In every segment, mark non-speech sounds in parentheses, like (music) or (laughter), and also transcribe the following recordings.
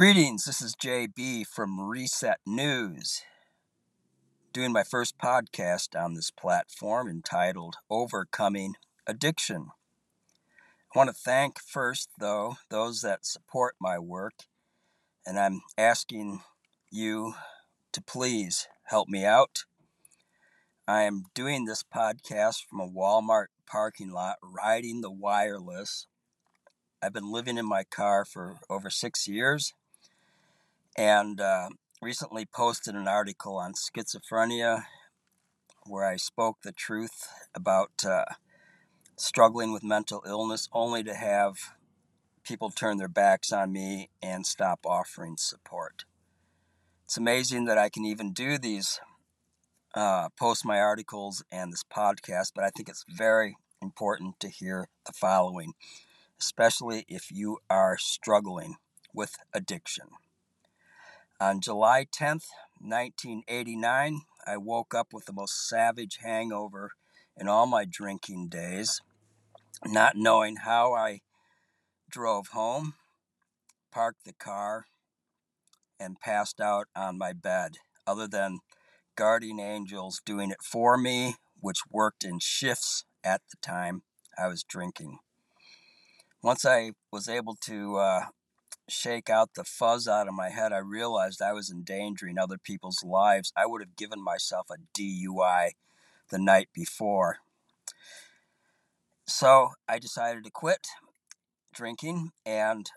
Greetings, this is JB from Reset News, doing my first podcast on this platform entitled Overcoming Addiction. I want to thank first, though, those that support my work, and I'm asking you to please help me out. I am doing this podcast from a Walmart parking lot, riding the wireless. I've been living in my car for over six years and uh, recently posted an article on schizophrenia where I spoke the truth about uh, struggling with mental illness only to have people turn their backs on me and stop offering support. It's amazing that I can even do these, uh, post my articles and this podcast, but I think it's very important to hear the following, especially if you are struggling with addiction. On July 10th, 1989, I woke up with the most savage hangover in all my drinking days, not knowing how I drove home, parked the car, and passed out on my bed, other than guardian angels doing it for me, which worked in shifts at the time I was drinking. Once I was able to uh, shake out the fuzz out of my head, I realized I was endangering other people's lives. I would have given myself a DUI the night before. So I decided to quit drinking and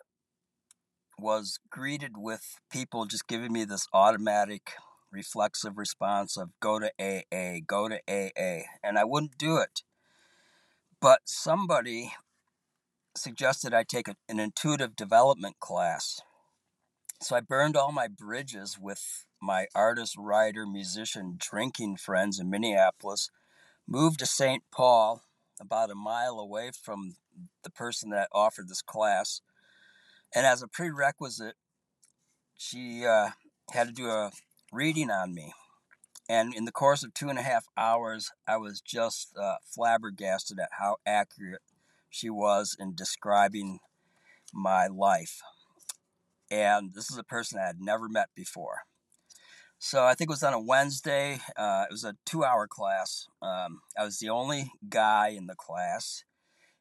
was greeted with people just giving me this automatic reflexive response of go to AA, go to AA, and I wouldn't do it. But somebody suggested I take an intuitive development class. So I burned all my bridges with my artist, writer, musician, drinking friends in Minneapolis, moved to St. Paul, about a mile away from the person that offered this class. And as a prerequisite, she uh, had to do a reading on me. And in the course of two and a half hours, I was just uh, flabbergasted at how accurate she was in describing my life. And this is a person I had never met before. So I think it was on a Wednesday. Uh, it was a two hour class. Um, I was the only guy in the class.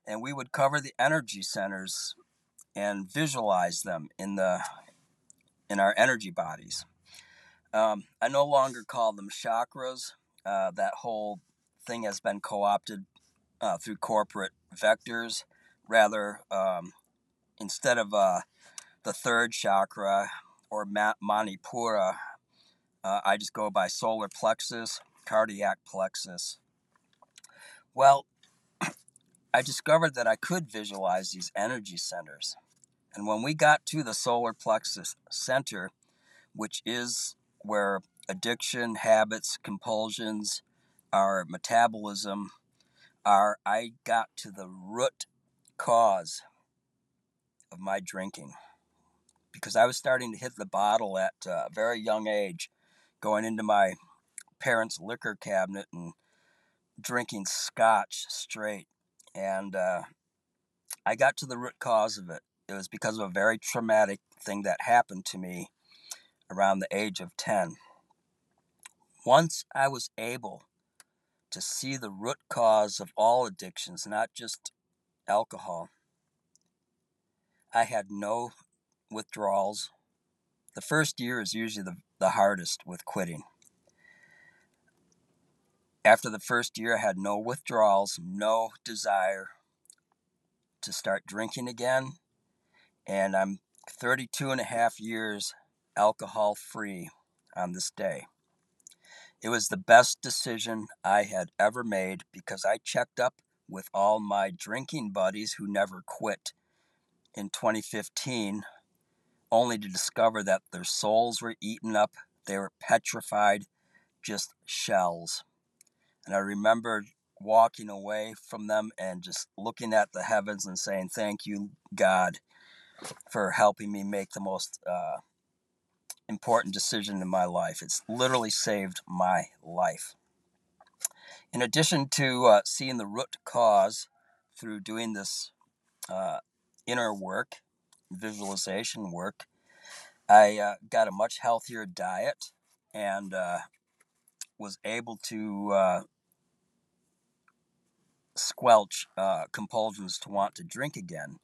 And we would cover the energy centers and visualize them in the in our energy bodies. Um, I no longer call them chakras. Uh, that whole thing has been co-opted uh, through corporate vectors. Rather, um, instead of uh, the third chakra or Manipura, uh, I just go by solar plexus, cardiac plexus. Well, (clears throat) I discovered that I could visualize these energy centers. And when we got to the solar plexus center, which is where addiction, habits, compulsions, our metabolism, are I got to the root cause of my drinking because I was starting to hit the bottle at a very young age, going into my parents' liquor cabinet and drinking scotch straight. And uh, I got to the root cause of it. It was because of a very traumatic thing that happened to me around the age of 10. Once I was able to see the root cause of all addictions, not just alcohol. I had no withdrawals. The first year is usually the, the hardest with quitting. After the first year, I had no withdrawals, no desire to start drinking again. And I'm 32 and a half years alcohol free on this day. It was the best decision I had ever made because I checked up with all my drinking buddies who never quit in 2015, only to discover that their souls were eaten up. They were petrified, just shells. And I remember walking away from them and just looking at the heavens and saying, Thank you, God, for helping me make the most uh, important decision in my life. It's literally saved my life. In addition to uh, seeing the root cause through doing this uh, inner work, visualization work, I uh, got a much healthier diet and uh, was able to uh, squelch uh, compulsions to want to drink again.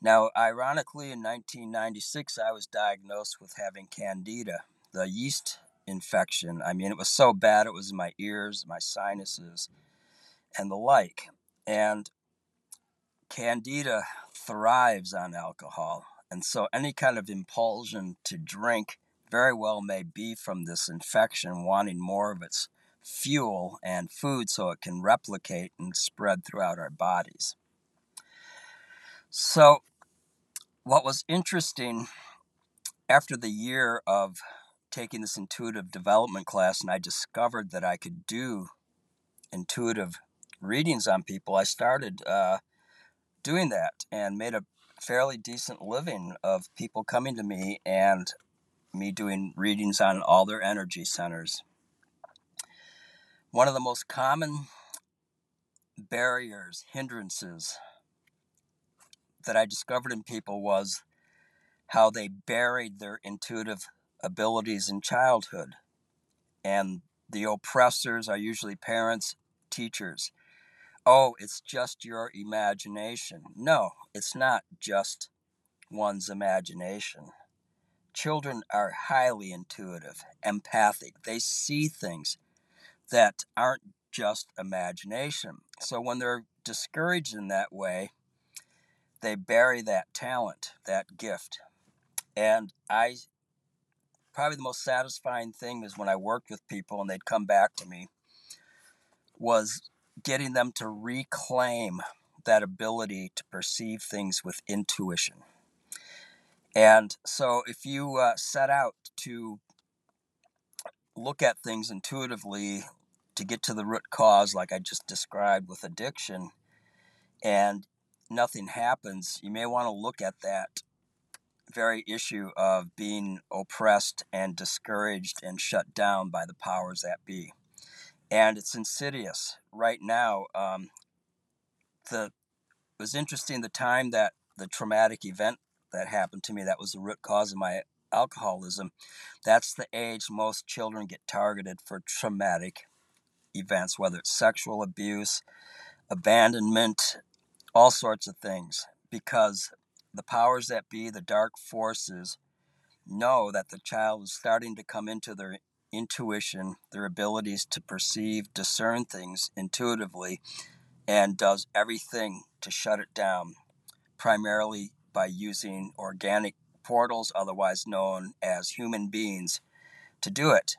Now, ironically, in 1996, I was diagnosed with having candida, the yeast infection. I mean, it was so bad, it was in my ears, my sinuses, and the like. And candida thrives on alcohol. And so, any kind of impulsion to drink very well may be from this infection wanting more of its fuel and food so it can replicate and spread throughout our bodies. So, what was interesting after the year of taking this intuitive development class, and I discovered that I could do intuitive readings on people, I started uh, doing that and made a fairly decent living of people coming to me and me doing readings on all their energy centers. One of the most common barriers, hindrances that I discovered in people was how they buried their intuitive abilities in childhood. And the oppressors are usually parents, teachers. Oh, it's just your imagination. No, it's not just one's imagination. Children are highly intuitive, empathic. They see things that aren't just imagination. So when they're discouraged in that way, they bury that talent, that gift. And I probably the most satisfying thing is when I worked with people and they'd come back to me was getting them to reclaim that ability to perceive things with intuition. And so if you uh, set out to look at things intuitively to get to the root cause, like I just described with addiction, and nothing happens, you may want to look at that very issue of being oppressed and discouraged and shut down by the powers that be. And it's insidious. Right now, um, the it was interesting the time that the traumatic event that happened to me that was the root cause of my alcoholism. That's the age most children get targeted for traumatic events, whether it's sexual abuse, abandonment, all sorts of things, because the powers that be, the dark forces, know that the child is starting to come into their intuition, their abilities to perceive, discern things intuitively, and does everything to shut it down, primarily by using organic portals, otherwise known as human beings, to do it.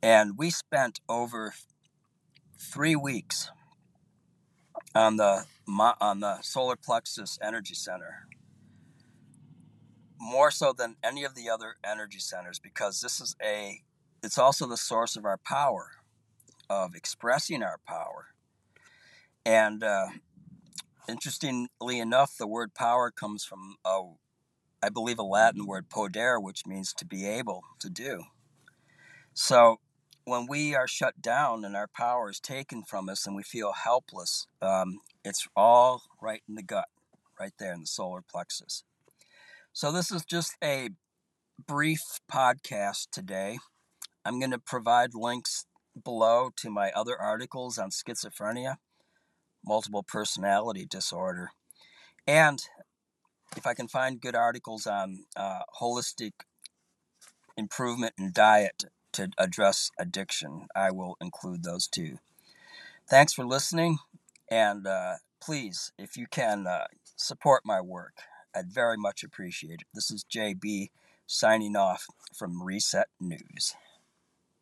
And we spent over three weeks on the on the solar plexus energy center. More so than any of the other energy centers because this is a it's also the source of our power of expressing our power. And uh, interestingly enough the word power comes from a, I believe a latin word podere which means to be able to do. So when we are shut down and our power is taken from us and we feel helpless um, it's all right in the gut right there in the solar plexus so, this is just a brief podcast today. I'm going to provide links below to my other articles on schizophrenia, multiple personality disorder, and if I can find good articles on uh, holistic improvement in diet to address addiction, I will include those too. Thanks for listening, and uh, please, if you can, uh, support my work. I'd very much appreciate it. This is JB signing off from Reset News.